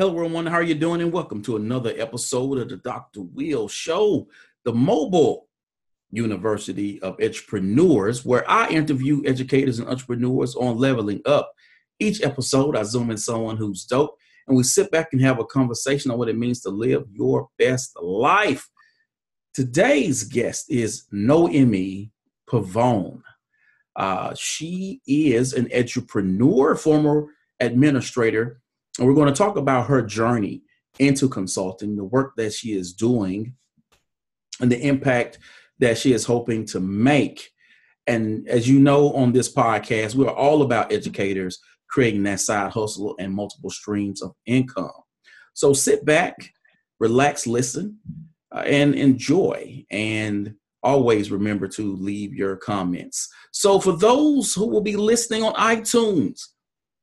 Hello, everyone. How are you doing? And welcome to another episode of the Dr. Will Show, the mobile University of Entrepreneurs, where I interview educators and entrepreneurs on leveling up. Each episode, I zoom in someone who's dope, and we sit back and have a conversation on what it means to live your best life. Today's guest is Noemi Pavon. Uh, she is an entrepreneur, former administrator, and we're going to talk about her journey into consulting, the work that she is doing, and the impact that she is hoping to make. And as you know on this podcast, we're all about educators creating that side hustle and multiple streams of income. So sit back, relax, listen, uh, and enjoy. And always remember to leave your comments. So for those who will be listening on iTunes,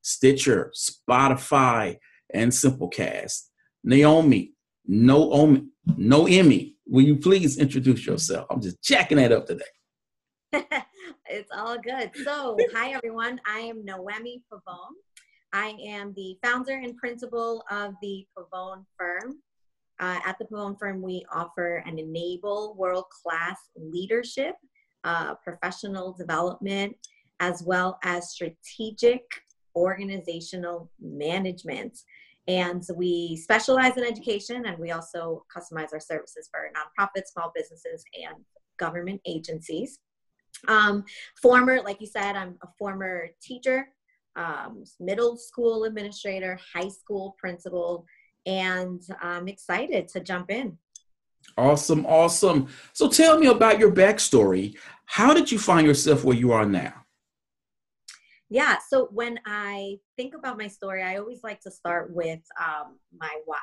Stitcher, Spotify, and Simplecast, Naomi, Noemi, Noemi, will you please introduce yourself? I'm just jacking that up today. it's all good. So, hi everyone. I am Noemi Pavon. I am the founder and principal of the Pavon firm. Uh, at the Pavon firm, we offer and enable world class leadership, uh, professional development, as well as strategic organizational management. And we specialize in education and we also customize our services for nonprofits, small businesses, and government agencies. Um, former, like you said, I'm a former teacher, um, middle school administrator, high school principal, and I'm excited to jump in. Awesome, awesome. So tell me about your backstory. How did you find yourself where you are now? Yeah, so when I think about my story, I always like to start with um, my why.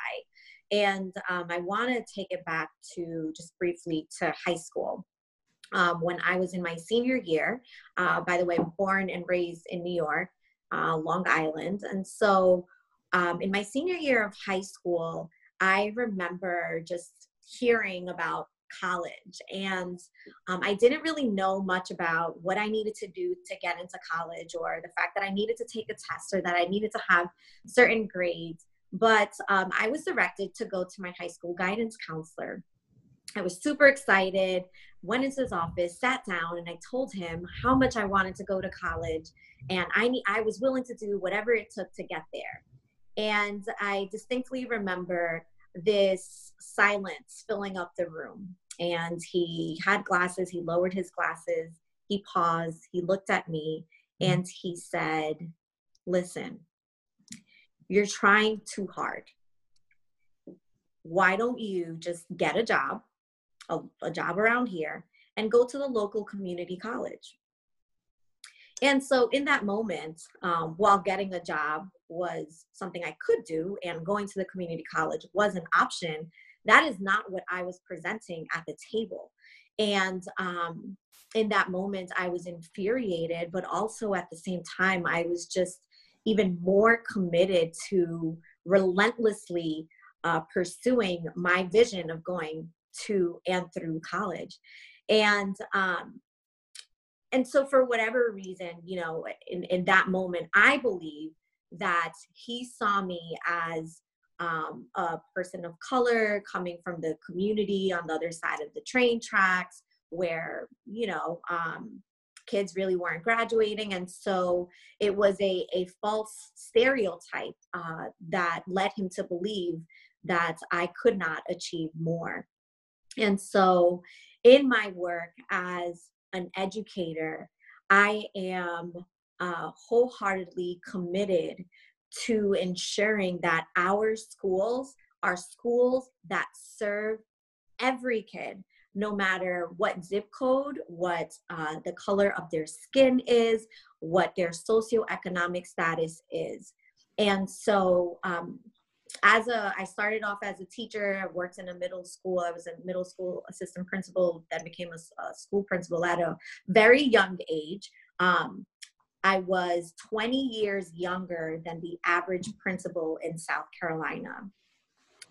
And um, I want to take it back to just briefly to high school. Um, when I was in my senior year, uh, by the way, born and raised in New York, uh, Long Island. And so um, in my senior year of high school, I remember just hearing about college. And um, I didn't really know much about what I needed to do to get into college or the fact that I needed to take a test or that I needed to have certain grades. But um, I was directed to go to my high school guidance counselor. I was super excited, went into his office, sat down, and I told him how much I wanted to go to college. And I, I was willing to do whatever it took to get there. And I distinctly remember this silence filling up the room and he had glasses. He lowered his glasses. He paused. He looked at me mm-hmm. and he said, Listen, you're trying too hard. Why don't you just get a job, a, a job around here, and go to the local community college? And so, in that moment, um, while getting a job was something I could do, and going to the community college was an option, that is not what I was presenting at the table. And um, in that moment, I was infuriated, but also at the same time, I was just even more committed to relentlessly uh, pursuing my vision of going to and through college. And um, and so for whatever reason, you know, in, in that moment, I believe that he saw me as um, a person of color coming from the community on the other side of the train tracks where you know um, kids really weren't graduating. And so it was a, a false stereotype uh, that led him to believe that i could not achieve more. And so in my work as an educator i am uh, wholeheartedly committed to ensuring that our schools are schools that serve every kid no matter what zip code, what uh, the color of their skin is, what their socioeconomic status is. And so, um, as a, I started off as a teacher. I worked in a middle school. I was a middle school assistant principal, then became a, a school principal at a very young age. Um, I was 20 years younger than the average principal in South Carolina.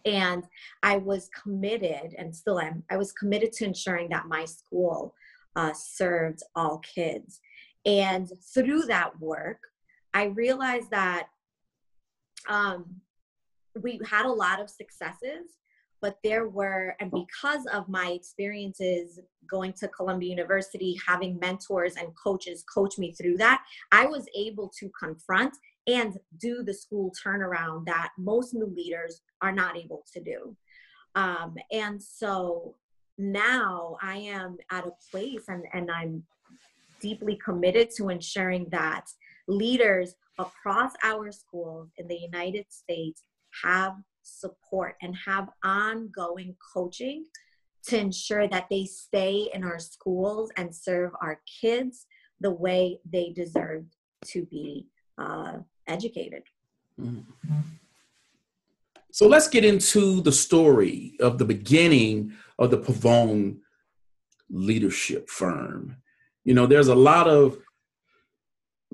And I was committed, and still am, I was committed to ensuring that my school uh, served all kids. And through that work, I realized that um, we had a lot of successes but there were and because of my experiences going to columbia university having mentors and coaches coach me through that i was able to confront and do the school turnaround that most new leaders are not able to do. Um, and so now i am at a place and, and i'm deeply committed to ensuring that leaders across our schools in the united states have support and have ongoing coaching to ensure that they stay in our schools and serve our kids the way they deserve to be uh, educated. Mm-hmm. So let's get into the story of the beginning of the Pavon leadership firm. You know, there's a lot of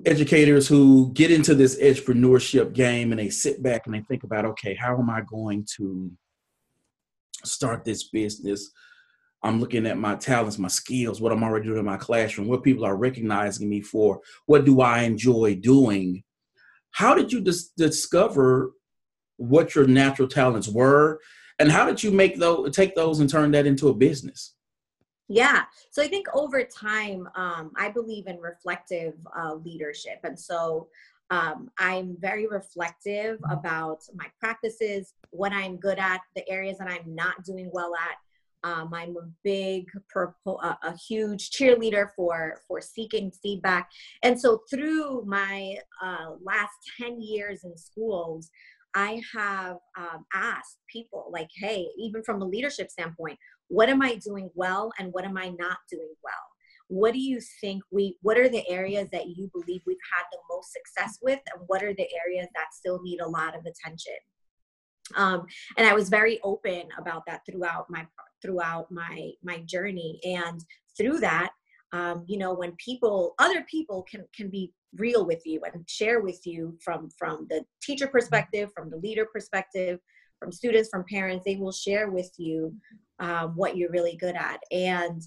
educators who get into this entrepreneurship game and they sit back and they think about, okay, how am I going to start this business? I'm looking at my talents, my skills, what I'm already doing in my classroom, what people are recognizing me for, what do I enjoy doing? How did you dis- discover what your natural talents were, and how did you make those take those and turn that into a business? Yeah. So I think over time, um, I believe in reflective uh, leadership. And so um, I'm very reflective about my practices, what I'm good at, the areas that I'm not doing well at. Um, I'm a big, uh, a huge cheerleader for for seeking feedback, and so through my uh, last ten years in schools, I have um, asked people, like, hey, even from a leadership standpoint, what am I doing well and what am I not doing well? What do you think we, what are the areas that you believe we've had the most success with and what are the areas that still need a lot of attention? Um, and I was very open about that throughout my throughout my my journey and through that um, you know when people other people can can be real with you and share with you from from the teacher perspective from the leader perspective from students from parents they will share with you um, what you're really good at and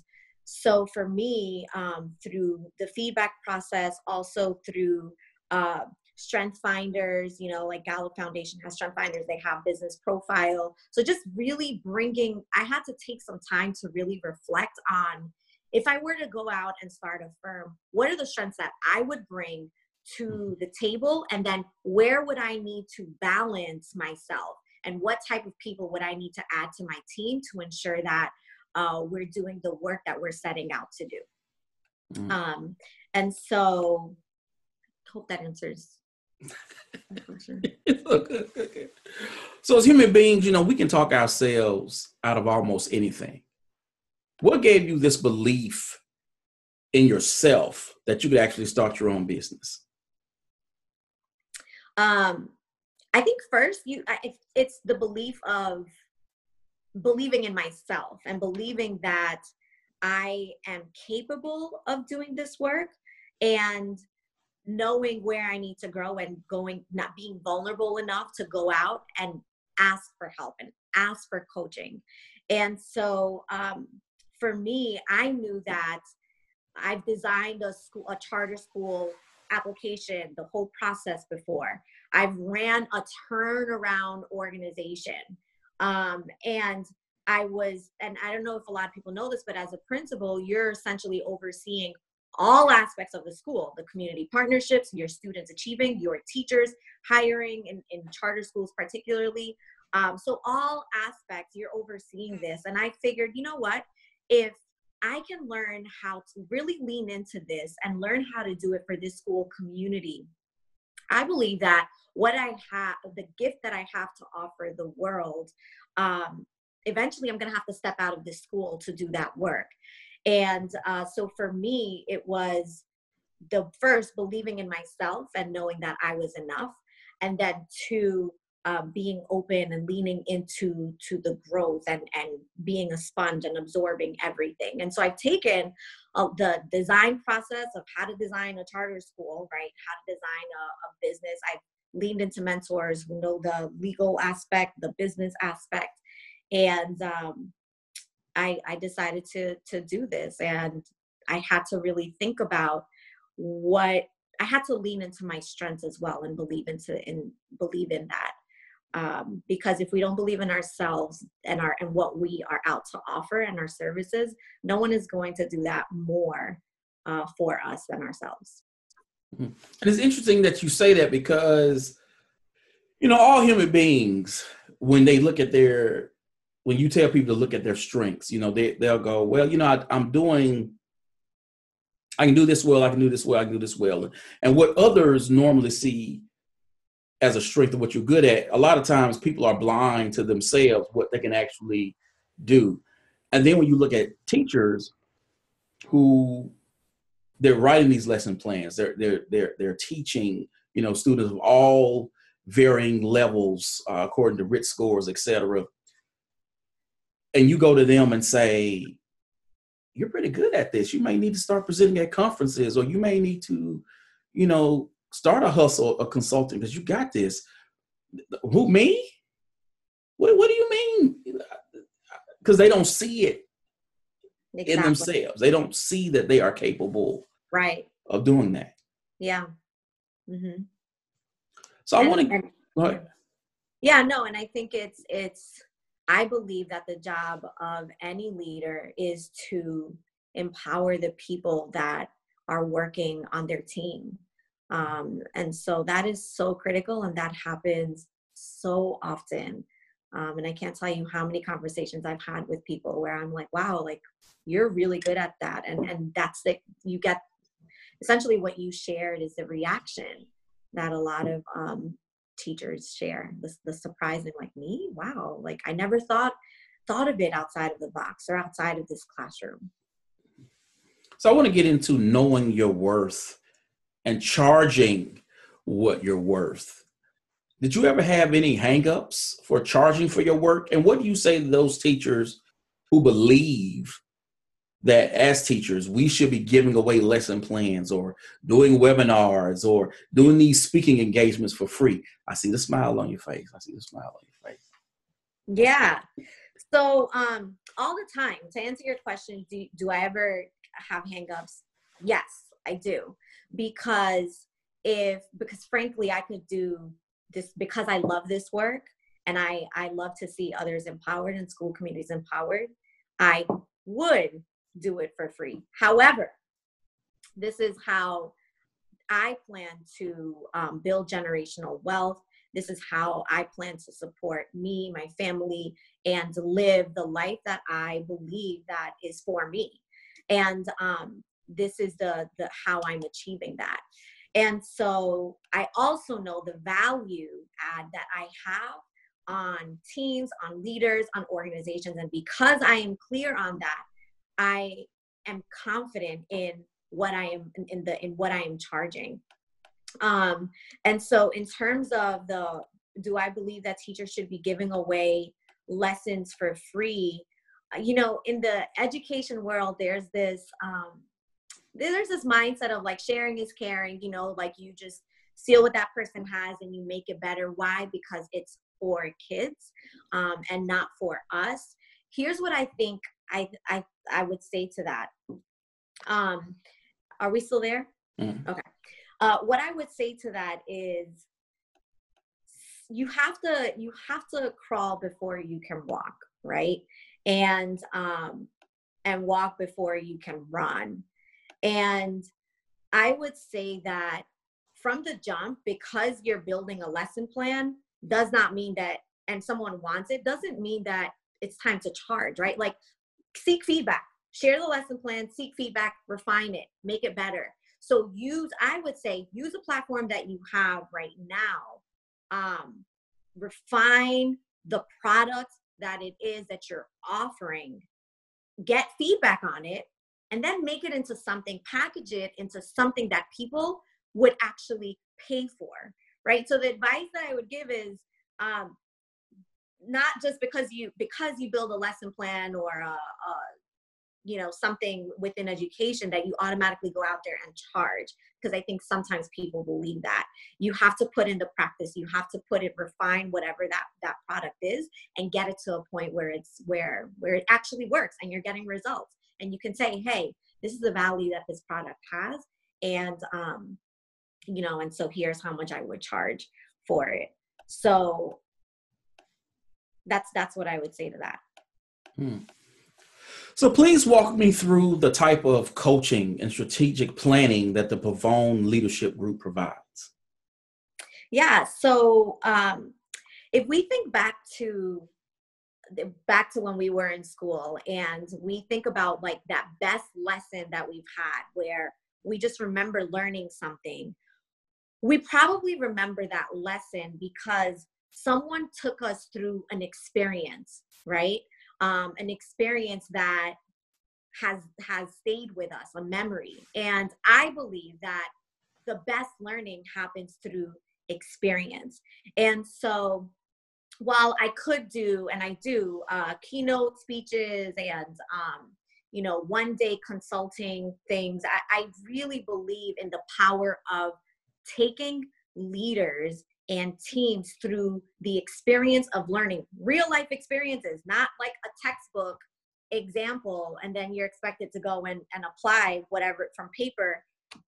so for me um, through the feedback process also through uh, strength finders you know like gallup foundation has strength finders they have business profile so just really bringing i had to take some time to really reflect on if I were to go out and start a firm, what are the strengths that I would bring to mm-hmm. the table? And then where would I need to balance myself? And what type of people would I need to add to my team to ensure that uh, we're doing the work that we're setting out to do? Mm. Um, and so, hope that answers. so as human beings, you know, we can talk ourselves out of almost anything. What gave you this belief in yourself that you could actually start your own business? Um, I think first, you it's, the belief of believing in myself and believing that I am capable of doing this work and knowing where I need to grow and going, not being vulnerable enough to go out and ask for help and ask for coaching. And so um, for me, I knew that I've designed a school, a charter school application, the whole process before. I've ran a turnaround organization. Um, and I was, and I don't know if a lot of people know this, but as a principal, you're essentially overseeing all aspects of the school the community partnerships, your students achieving, your teachers hiring in, in charter schools, particularly. Um, so, all aspects, you're overseeing this. And I figured, you know what? if I can learn how to really lean into this and learn how to do it for this school community, I believe that what I have, the gift that I have to offer the world, um, eventually I'm going to have to step out of this school to do that work. And uh, so for me, it was the first believing in myself and knowing that I was enough. And then two, uh, being open and leaning into to the growth and and being a sponge and absorbing everything. And so i've taken uh, the design process of how to design a charter school right? How to design a, a business. I've leaned into mentors who know the legal aspect the business aspect. And um, I, I decided to to do this. And i had to really think about what I had to lean into my strengths as well and believe into and believe in that um, because if we don't believe in ourselves and our and what we are out to offer and our services no one is going to do that more uh, for us than ourselves mm-hmm. and it's interesting that you say that because you know all human beings when they look at their when you tell people to look at their strengths you know they, they'll go well you know I, i'm doing i can do this well i can do this well i can do this well and what others normally see as a strength of what you're good at, a lot of times people are blind to themselves what they can actually do. And then when you look at teachers who they're writing these lesson plans, they're they're they're they're teaching, you know, students of all varying levels uh, according to RIT scores, etc. And you go to them and say, "You're pretty good at this. You may need to start presenting at conferences, or you may need to, you know, start a hustle, a consulting, because you got this. Who me? What What do you mean? Because they don't see it exactly. in themselves. They don't see that they are capable, right, of doing that. Yeah. Mm-hmm. So I want to. Yeah, no, and I think it's it's. I believe that the job of any leader is to empower the people that are working on their team um, and so that is so critical, and that happens so often. Um, and I can't tell you how many conversations I've had with people where I'm like, wow, like you're really good at that. And, and that's the, you get essentially what you shared is the reaction that a lot of um, teachers share. The, the surprising, like me, wow, like I never thought, thought of it outside of the box or outside of this classroom. So I want to get into knowing your worth and charging what you're worth. Did you ever have any hangups for charging for your work? And what do you say to those teachers who believe that as teachers, we should be giving away lesson plans or doing webinars or doing these speaking engagements for free? I see the smile on your face. I see the smile on your face. Yeah. So, um, all the time, to answer your question, do, do I ever have hangups? Yes, I do because if because frankly i could do this because i love this work and i i love to see others empowered and school communities empowered i would do it for free. However this is how i plan to um, build generational wealth. This is how i plan to support me my family and live the life that i believe that is for me. And um, this is the the how i'm achieving that. And so i also know the value add that i have on teams on leaders on organizations. And because i am clear on that i am confident in what i am in the in what i am charging. Um and so in terms of the do i believe that teachers should be giving away lessons for free? You know in the education world there's this um there's this mindset of like sharing is caring, you know, like you just steal what that person has and you make it better. Why? Because it's for kids um, and not for us. Here's what I think I I I would say to that. Um, are we still there? Mm. Okay. Uh, what I would say to that is you have to you have to crawl before you can walk, right? And um, and walk before you can run. And I would say that from the jump, because you're building a lesson plan, does not mean that, and someone wants it, doesn't mean that it's time to charge, right? Like, seek feedback, share the lesson plan, seek feedback, refine it, make it better. So, use, I would say, use a platform that you have right now. Um, refine the product that it is that you're offering, get feedback on it, and then make it into something, package it into something that people would actually pay for, right? So the advice that I would give is um, not just because you because you build a lesson plan or a, a you know something within education that you automatically go out there and charge because i think sometimes people believe that you have to put into practice you have to put it refine whatever that that product is and get it to a point where it's where where it actually works and you're getting results and you can say hey this is the value that this product has and um you know and so here's how much i would charge for it. So that's that's what i would say to that. Hmm. so please walk me through the type of coaching and strategic planning that the pavon leadership group provides. Yeah so um, if we think back to back to when we were in school and we think about like that best lesson that we've had where we just remember learning something. We probably remember that lesson because someone took us through an experience right? Um, an experience that has has stayed with us a memory. And i believe that the best learning happens through experience. And so while I could do and I do uh, keynote speeches and um, you know one day consulting things, I, I really believe in the power of taking leaders and teams through the experience of learning real life experiences, not like a textbook example, and then you're expected to go and, and apply whatever from paper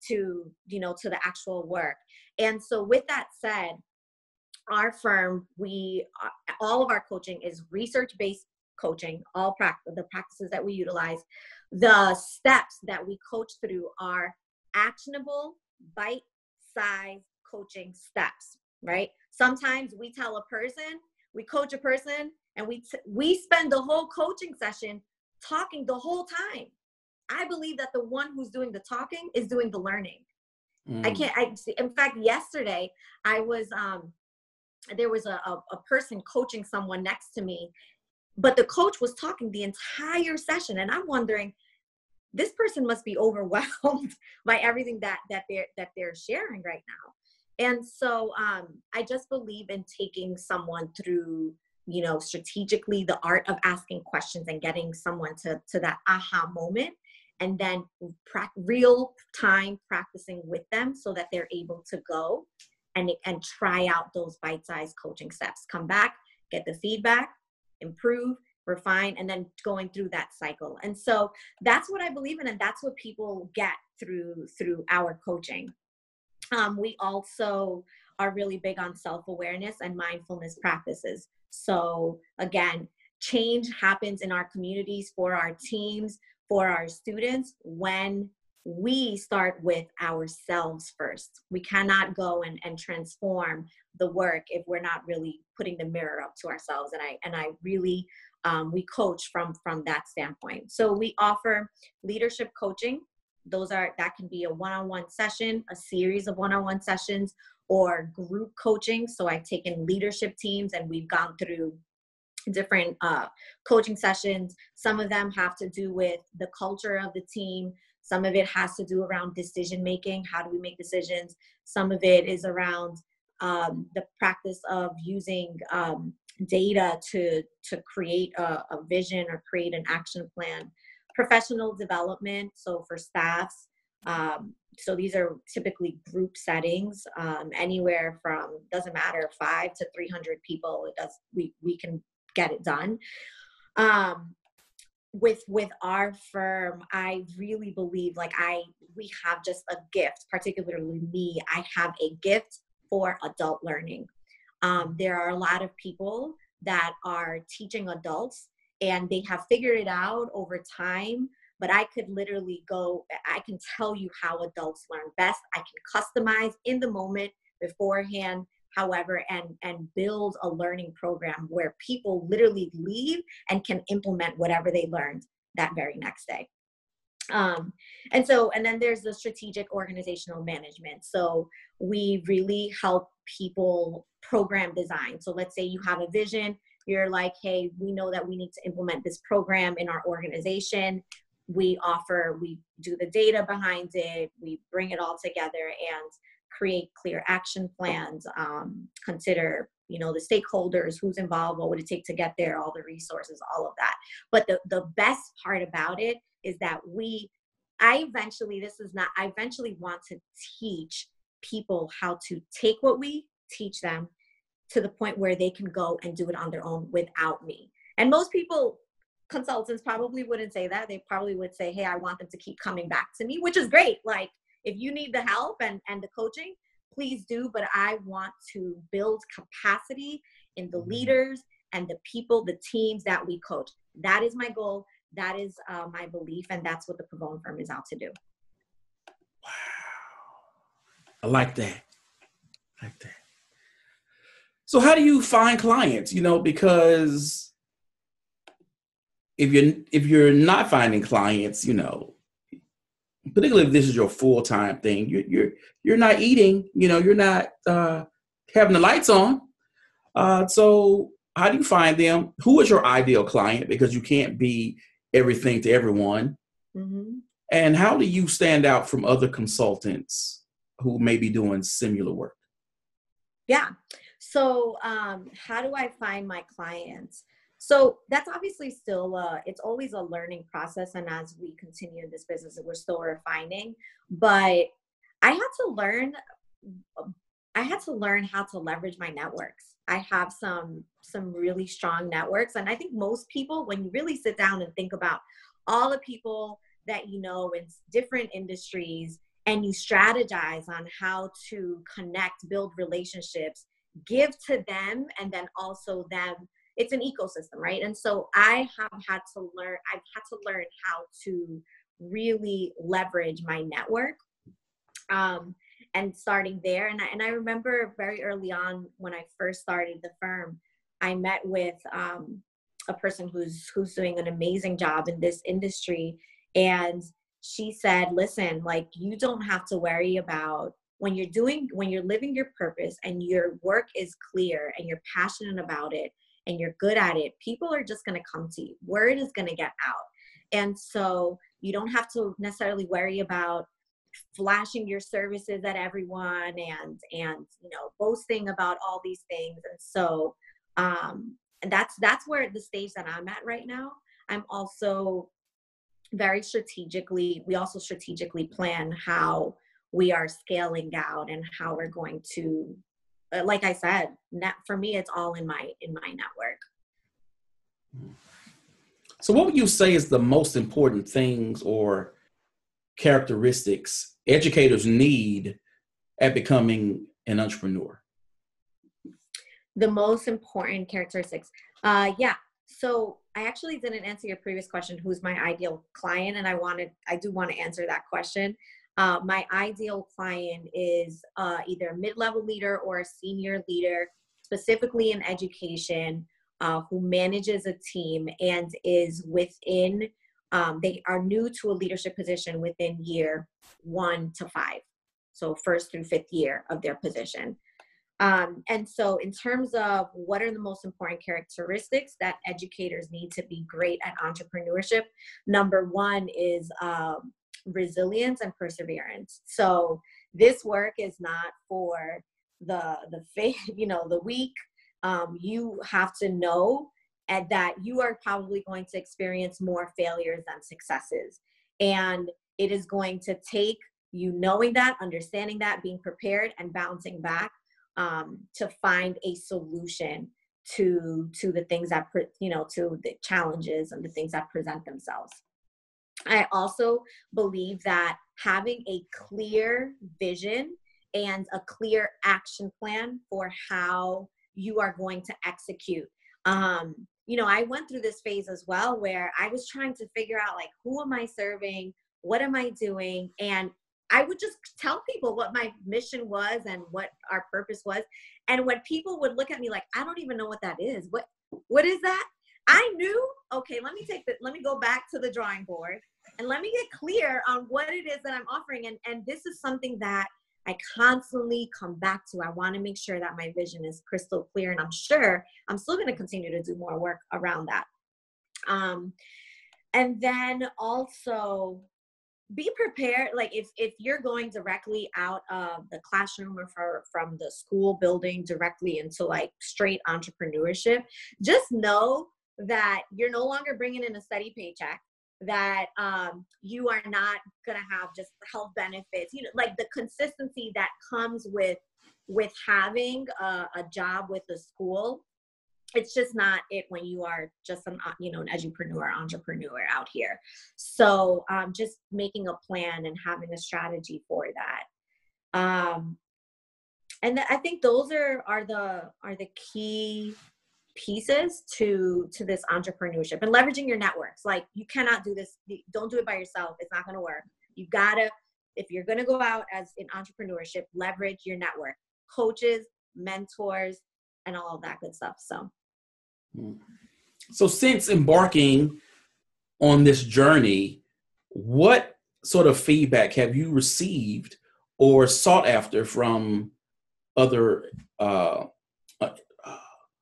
to you know to the actual work. And so with that said, our firm, we uh, all of our coaching is research-based coaching. All practice, the practices that we utilize, the steps that we coach through are actionable, bite-sized coaching steps. Right? Sometimes we tell a person, we coach a person, and we t- we spend the whole coaching session talking the whole time. I believe that the one who's doing the talking is doing the learning. Mm. I can't. I in fact, yesterday I was um, there was a, a, a person coaching someone next to me but the coach was talking the entire session and i'm wondering this person must be overwhelmed by everything that that they're that they're sharing right now. And so um, i just believe in taking someone through you know strategically the art of asking questions and getting someone to to that aha moment and then pra- real time practicing with them so that they're able to go and, and try out those bite-sized coaching steps. Come back get the feedback improve refine and then going through that cycle. And so that's what i believe in and that's what people get through through our coaching. Um, we also are really big on self-awareness and mindfulness practices. So again change happens in our communities for our teams for our students when we start with ourselves first. We cannot go and, and transform the work if we're not really putting the mirror up to ourselves. And I and I really um, we coach from from that standpoint. So we offer leadership coaching. Those are that can be a one-on-one session, a series of one-on-one sessions, or group coaching. So I've taken leadership teams and we've gone through different uh, coaching sessions. Some of them have to do with the culture of the team. Some of it has to do around decision making. How do we make decisions? Some of it is around um, the practice of using um, data to to create a, a, vision or create an action plan. Professional development. So for staffs, um, so these are typically group settings, um, anywhere from doesn't matter five to three hundred people. It does we we can get it done. Um, with with our firm i really believe like i we have just a gift particularly me i have a gift for adult learning. Um, there are a lot of people that are teaching adults and they have figured it out over time but i could literally go i can tell you how adults learn best. I can customize in the moment beforehand however and and build a learning program where people literally leave and can implement whatever they learned that very next day. Um, and so and then there's the strategic organizational management. So we really help people program design. So let's say you have a vision you're like hey we know that we need to implement this program in our organization. We offer we do the data behind it we bring it all together and create clear action plans, um, consider you know the stakeholders who's involved what would it take to get there all the resources all of that. But the, the best part about it is that we i eventually this is not i eventually want to teach people how to take what we teach them to the point where they can go and do it on their own without me. And most people consultants probably wouldn't say that. They probably would say hey i want them to keep coming back to me which is great. Like if you need the help and and the coaching please do but i want to build capacity in the mm-hmm. leaders and the people, the teams that we coach. That is my goal. That is uh, my belief, and that's what the Pavon firm is out to do. Wow. I like that. I like that. So how do you find clients? You know, because if you're if you're not finding clients, you know, particularly if this is your full time thing, you're you're you're not eating. You know, you're not uh, having the lights on. Uh, so how do you find them? Who is your ideal client? Because you can't be everything to everyone. Mm-hmm. And how do you stand out from other consultants who may be doing similar work? Yeah. So, um, how do I find my clients? So that's obviously still uh, it's always a learning process, and as we continue in this business, we're still refining. But I had to learn. I had to learn how to leverage my networks. I have some some really strong networks, and I think most people, when you really sit down and think about all the people that you know in different industries, and you strategize on how to connect, build relationships, give to them and then also them it's an ecosystem right? And so i have had to learn i've had to learn how to really leverage my network um, and starting there. And I, and I remember very early on when i first started the firm i met with um, a person who's who's doing an amazing job in this industry. And she said listen like you don't have to worry about when you're doing when you're living your purpose and your work is clear and you're passionate about it and you're good at it people are just going to come to you. Word is going to get out. And so you don't have to necessarily worry about flashing your services at everyone and and you know boasting about all these things. And so um and that's that's where the stage that i'm at right now. I'm also very strategically we also strategically plan how we are scaling out and how we're going to like i said net, for me it's all in my in my network. So what would you say is the most important things or characteristics educators need at becoming an entrepreneur? The most important characteristics. Uh yeah so i actually didn't answer your previous question who's my ideal client and i wanted i do want to answer that question uh, my ideal client is uh, either a mid-level leader or a senior leader, specifically in education, uh, who manages a team and is within. Um, they are new to a leadership position within year one to five, so first through fifth year of their position. Um, and so, in terms of what are the most important characteristics that educators need to be great at entrepreneurship, number one is um, resilience and perseverance. So this work is not for the the faith, you know, the weak. Um, you have to know and that you are probably going to experience more failures than successes. And it is going to take you knowing that, understanding that, being prepared, and bouncing back um, to find a solution to to the things that you know to the challenges and the things that present themselves. I also believe that having a clear vision and a clear action plan for how you are going to execute. Um, you know, I went through this phase as well where I was trying to figure out like, who am I serving? What am I doing? And I would just tell people what my mission was and what our purpose was. And when people would look at me like, I don't even know what that is. What what is that? I knew, okay, let me take the, let me go back to the drawing board and let me get clear on what it is that I'm offering. And, and this is something that I constantly come back to. I want to make sure that my vision is crystal clear. And I'm sure I'm still going to continue to do more work around that. Um, and then also be prepared like if if you're going directly out of the classroom or for, from the school building directly into like straight entrepreneurship just know that you're no longer bringing in a steady paycheck that um, you are not going to have just health benefits you know like the consistency that comes with with having a, a job with the school it's just not it when you are just an uh, you know an edupreneur entrepreneur out here. So um, just making a plan and having a strategy for that. Um, and i think those are are the are the key pieces to to this entrepreneurship and leveraging your networks. Like you cannot do this. Don't do it by yourself. It's not going to work. You gotta if you're going to go out as in entrepreneurship leverage your network coaches mentors and all of that good stuff so. So since embarking on this journey what sort of feedback have you received or sought after from other uh,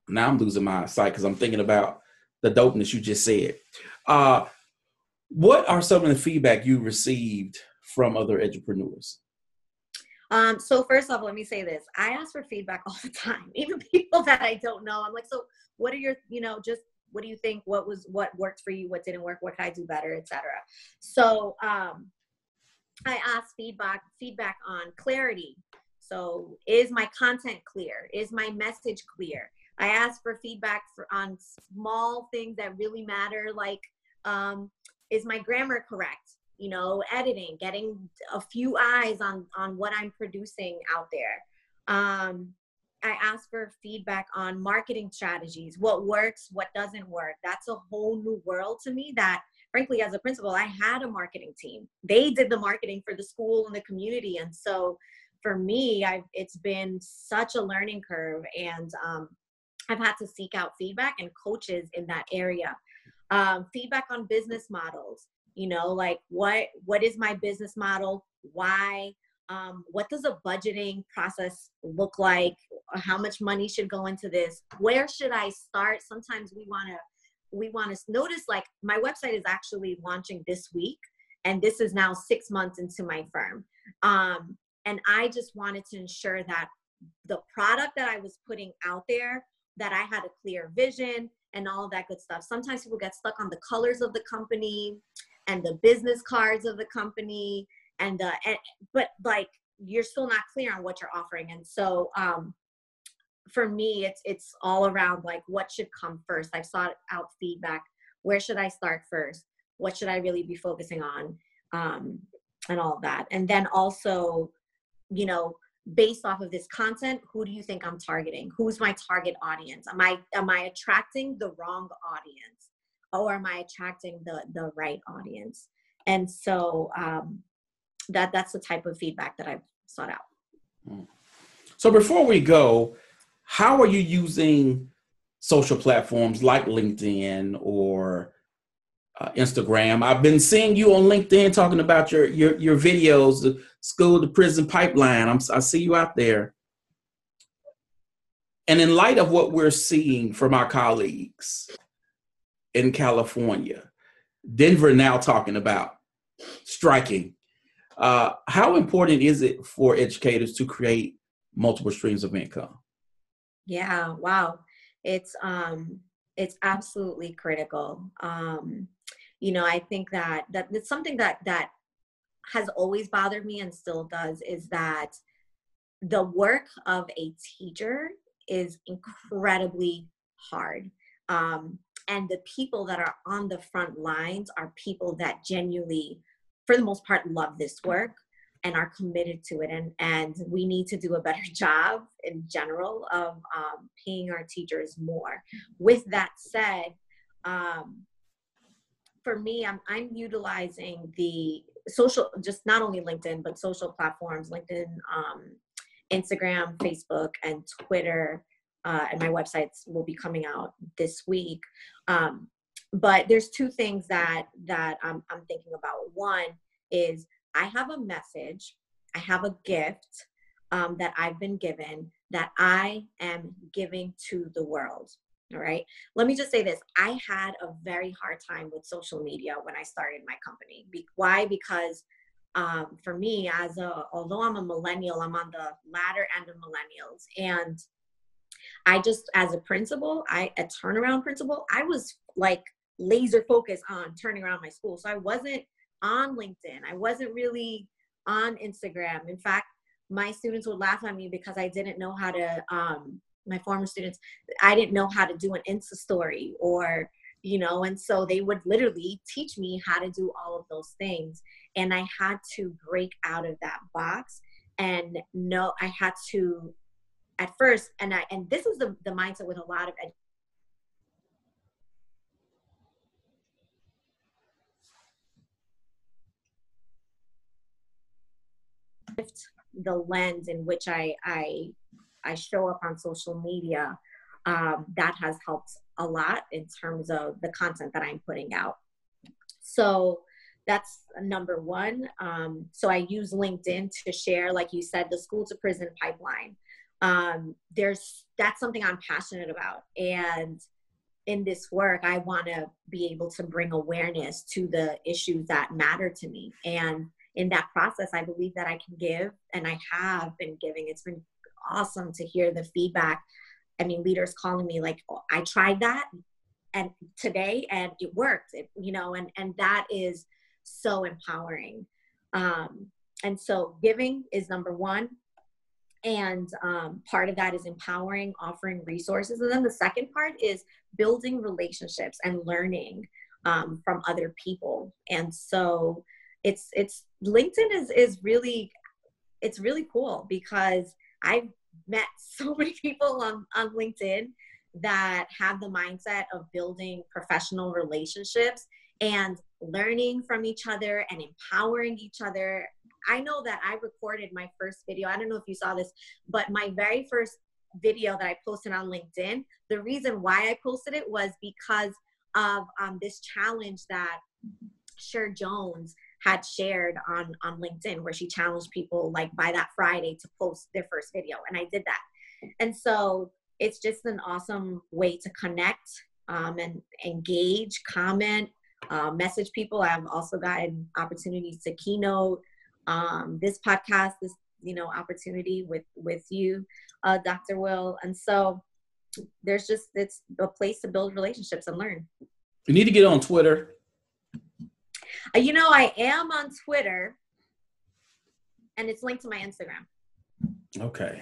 now i'm losing my sight because i'm thinking about the dopeness you just said uh, what are some of the feedback you received from other entrepreneurs um, so first off, let me say this. I ask for feedback all the time, even people that I don't know. I'm like, so what are your, you know, just what do you think? What was what worked for you? What didn't work? What can I do better, etc. So um, I ask feedback feedback on clarity. So is my content clear? Is my message clear? I ask for feedback for on small things that really matter, like um, is my grammar correct? You know, editing, getting a few eyes on on what I'm producing out there. Um, I ask for feedback on marketing strategies, what works, what doesn't work. That's a whole new world to me that frankly as a principal I had a marketing team. They did the marketing for the school and the community and so for me I've it's been such a learning curve and um, I've had to seek out feedback and coaches in that area. Um, feedback on business models, you know, like what what is my business model? Why? Um, what does a budgeting process look like how much money should go into this where should i start sometimes we want to we want to notice like my website is actually launching this week and this is now six months into my firm um, and i just wanted to ensure that the product that i was putting out there that i had a clear vision and all that good stuff. Sometimes people get stuck on the colors of the company and the business cards of the company and the and, but like you're still not clear on what you're offering. And so um for me it's it's all around like what should come first? I've sought out feedback. Where should i start first? What should i really be focusing on? Um and all that. And then also you know based off of this content who do you think i'm targeting who's my target audience am i am i attracting the wrong audience or am i attracting the the right audience and so um that that's the type of feedback that I've sought out. Hmm. So before we go, how are you using social platforms like LinkedIn or uh, Instagram? I've been seeing you on LinkedIn talking about your your your videos, the school to prison pipeline. I'm, I see you out there. And in light of what we're seeing from our colleagues in California, Denver now talking about striking uh, how important is it for educators to create multiple streams of income? Yeah, wow. It's um it's absolutely critical. Um, you know, I think that that it's something that that has always bothered me and still does is that the work of a teacher is incredibly hard. Um, and the people that are on the front lines are people that genuinely for the most part love this work and are committed to it and and we need to do a better job in general of um, paying our teachers more. With that said um, for me I'm, I'm utilizing the social just not only linkedin but social platforms linkedin um, instagram facebook and twitter uh, and my websites will be coming out this week. Um, but there's two things that that I'm, I'm thinking about. One is i have a message i have a gift um, that i've been given that i am giving to the world all right? Let me just say this i had a very hard time with social media when i started my company. Be- why? Because um, for me as a although i'm a millennial i'm on the latter end of millennials and i just as a principal i a turnaround principal i was like laser focused on turning around my school. So I wasn't on LinkedIn. I wasn't really on Instagram. In fact, my students would laugh at me because I didn't know how to, um, my former students, I didn't know how to do an Insta story or, you know, and so they would literally teach me how to do all of those things. And I had to break out of that box and know I had to at first, and I, and this is the, the mindset with a lot of the lens in which I I I show up on social media, um, that has helped a lot in terms of the content that I'm putting out. So that's number one. Um, so I use LinkedIn to share, like you said, the school to prison pipeline. Um, there's that's something I'm passionate about, and in this work, I want to be able to bring awareness to the issues that matter to me. And in that process, I believe that I can give, and I have been giving. It's been awesome to hear the feedback. I mean, leaders calling me like, oh, I tried that and today and it worked, it, you know, and, and that is so empowering. Um, and so giving is number one. And um, part of that is empowering, offering resources. And then the second part is building relationships and learning um, from other people. And so it's, it's LinkedIn is, is really, it's really cool because I've met so many people on, on LinkedIn that have the mindset of building professional relationships and learning from each other and empowering each other. I know that I recorded my first video. I don't know if you saw this, but my very first video that I posted on LinkedIn, the reason why I posted it was because of um, this challenge that Cher Jones had shared on on LinkedIn where she challenged people like by that Friday to post their first video and I did that. And so it's just an awesome way to connect um, and engage, comment, uh, message people. I've also gotten opportunities to keynote um, this podcast, this you know opportunity with with you, uh, Dr. Will, and so there's just it's a place to build relationships and learn. You need to get on Twitter. Uh, you know, I am on Twitter, and it's linked to my Instagram. Okay.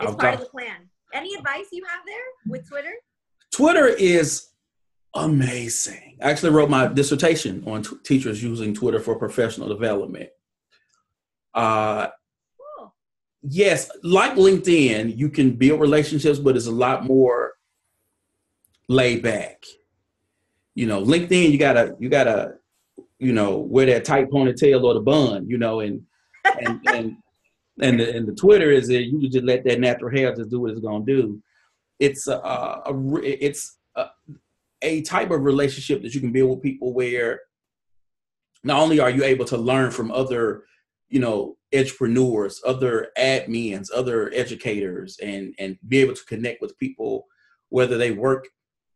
It's I'll part of the plan. Any advice you have there with Twitter? Twitter is amazing. I actually wrote my dissertation on t- teachers using Twitter for professional development. Uh, cool. Yes, like LinkedIn, you can build relationships, but it's a lot more laid back. You know, LinkedIn, you gotta you gotta you know, wear that tight ponytail or the bun, you know, and and and and the, and the Twitter is that you just let that natural hair just do what it's gonna do. It's a, a, it's a, a type of relationship that you can build with people where not only are you able to learn from other, you know, entrepreneurs, other admins, other educators, and and be able to connect with people, whether they work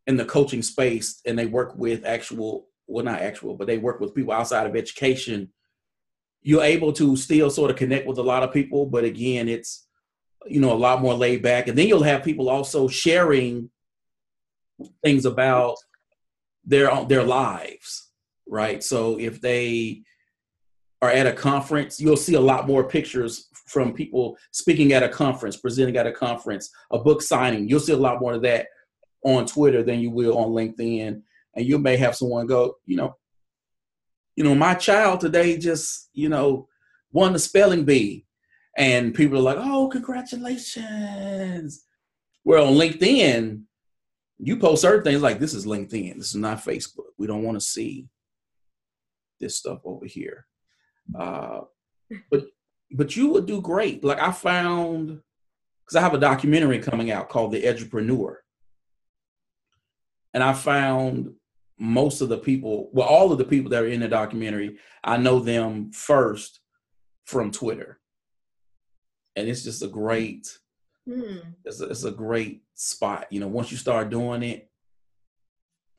in the coaching space and they work with actual well not actual but they work with people outside of education. You're able to still sort of connect with a lot of people but again it's you know a lot more laid back. And then you'll have people also sharing things about their their lives right? So if they are at a conference you'll see a lot more pictures from people speaking at a conference presenting at a conference a book signing. You'll see a lot more of that on twitter than you will on linkedin and you may have someone go, you know, you know, my child today just, you know, won the spelling bee. And people are like, oh, congratulations. Well, on LinkedIn, you post certain things like this is LinkedIn. This is not Facebook. We don't want to see this stuff over here. Uh, but but you would do great. Like I found because I have a documentary coming out called The Edupreneur. And I found most of the people, well, all of the people that are in the documentary, I know them first from Twitter. And it's just a great, mm. it's, a, it's a great spot. You know, once you start doing it,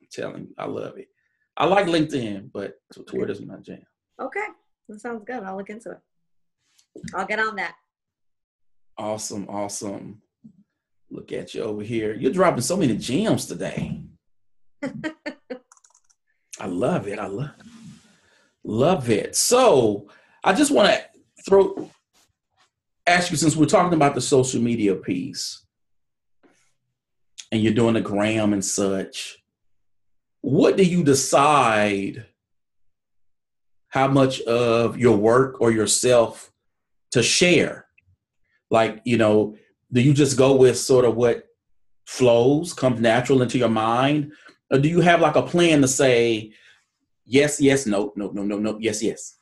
I'm telling you, I love it. I like LinkedIn, but Twitter's my jam. Okay. That sounds good. I'll look into it. I'll get on that. Awesome. Awesome. Look at you over here. You're dropping so many gems today. I love it. I love love it. So I just want to throw ask you since we're talking about the social media piece and you're doing the gram and such, what do you decide how much of your work or yourself to share? Like, you know, do you just go with sort of what flows, comes natural into your mind? Or do you have like a plan to say, yes, yes, no, no, no, no, no, yes, yes?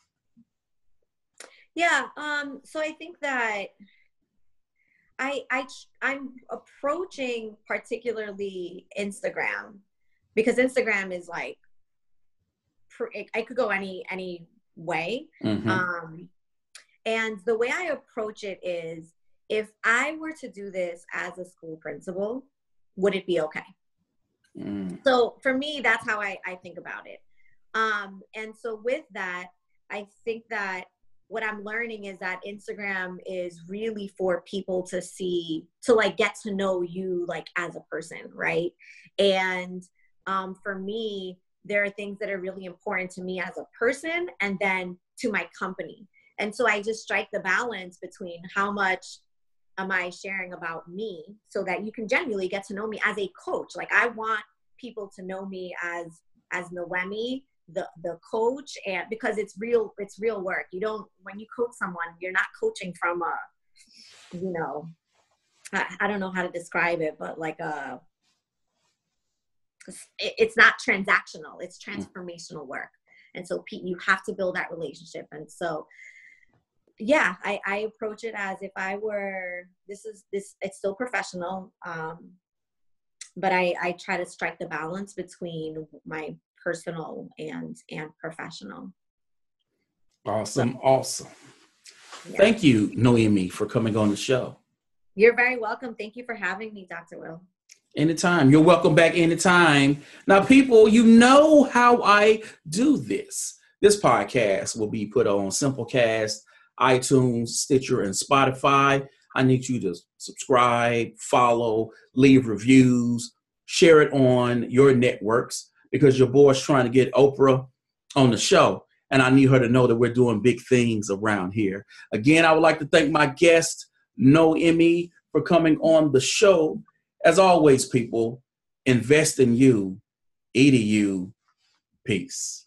Yeah. Um, so I think that I I I'm approaching particularly Instagram because Instagram is like I could go any any way. Mm-hmm. Um, and the way I approach it is if I were to do this as a school principal, would it be okay? Mm. So for me, that's how I, I think about it. Um, and so with that, I think that what I'm learning is that Instagram is really for people to see, to like get to know you like as a person, right? And um, for me, there are things that are really important to me as a person and then to my company. And so I just strike the balance between how much am I sharing about me so that you can genuinely get to know me as a coach. Like I want people to know me as as Noemi, the the coach, and because it's real, it's real work. You don't when you coach someone, you're not coaching from a, you know, I, I don't know how to describe it, but like a it's not transactional it's mm. transformational work and so you have to build that relationship and so yeah I, I approach it as if i were this is this it's still professional um, but I, I try to strike the balance between my personal and and professional awesome awesome yeah. thank you noemi for coming on the show you're very welcome thank you for having me dr will Anytime. You're welcome back anytime. Now, people, you know how I do this. This podcast will be put on Simplecast, iTunes, Stitcher, and Spotify. I need you to subscribe, follow, leave reviews, share it on your networks because your boy's trying to get Oprah on the show. And I need her to know that we're doing big things around here. Again, I would like to thank my guest, Noemi, for coming on the show. As always, people, invest in you, EDU. Peace.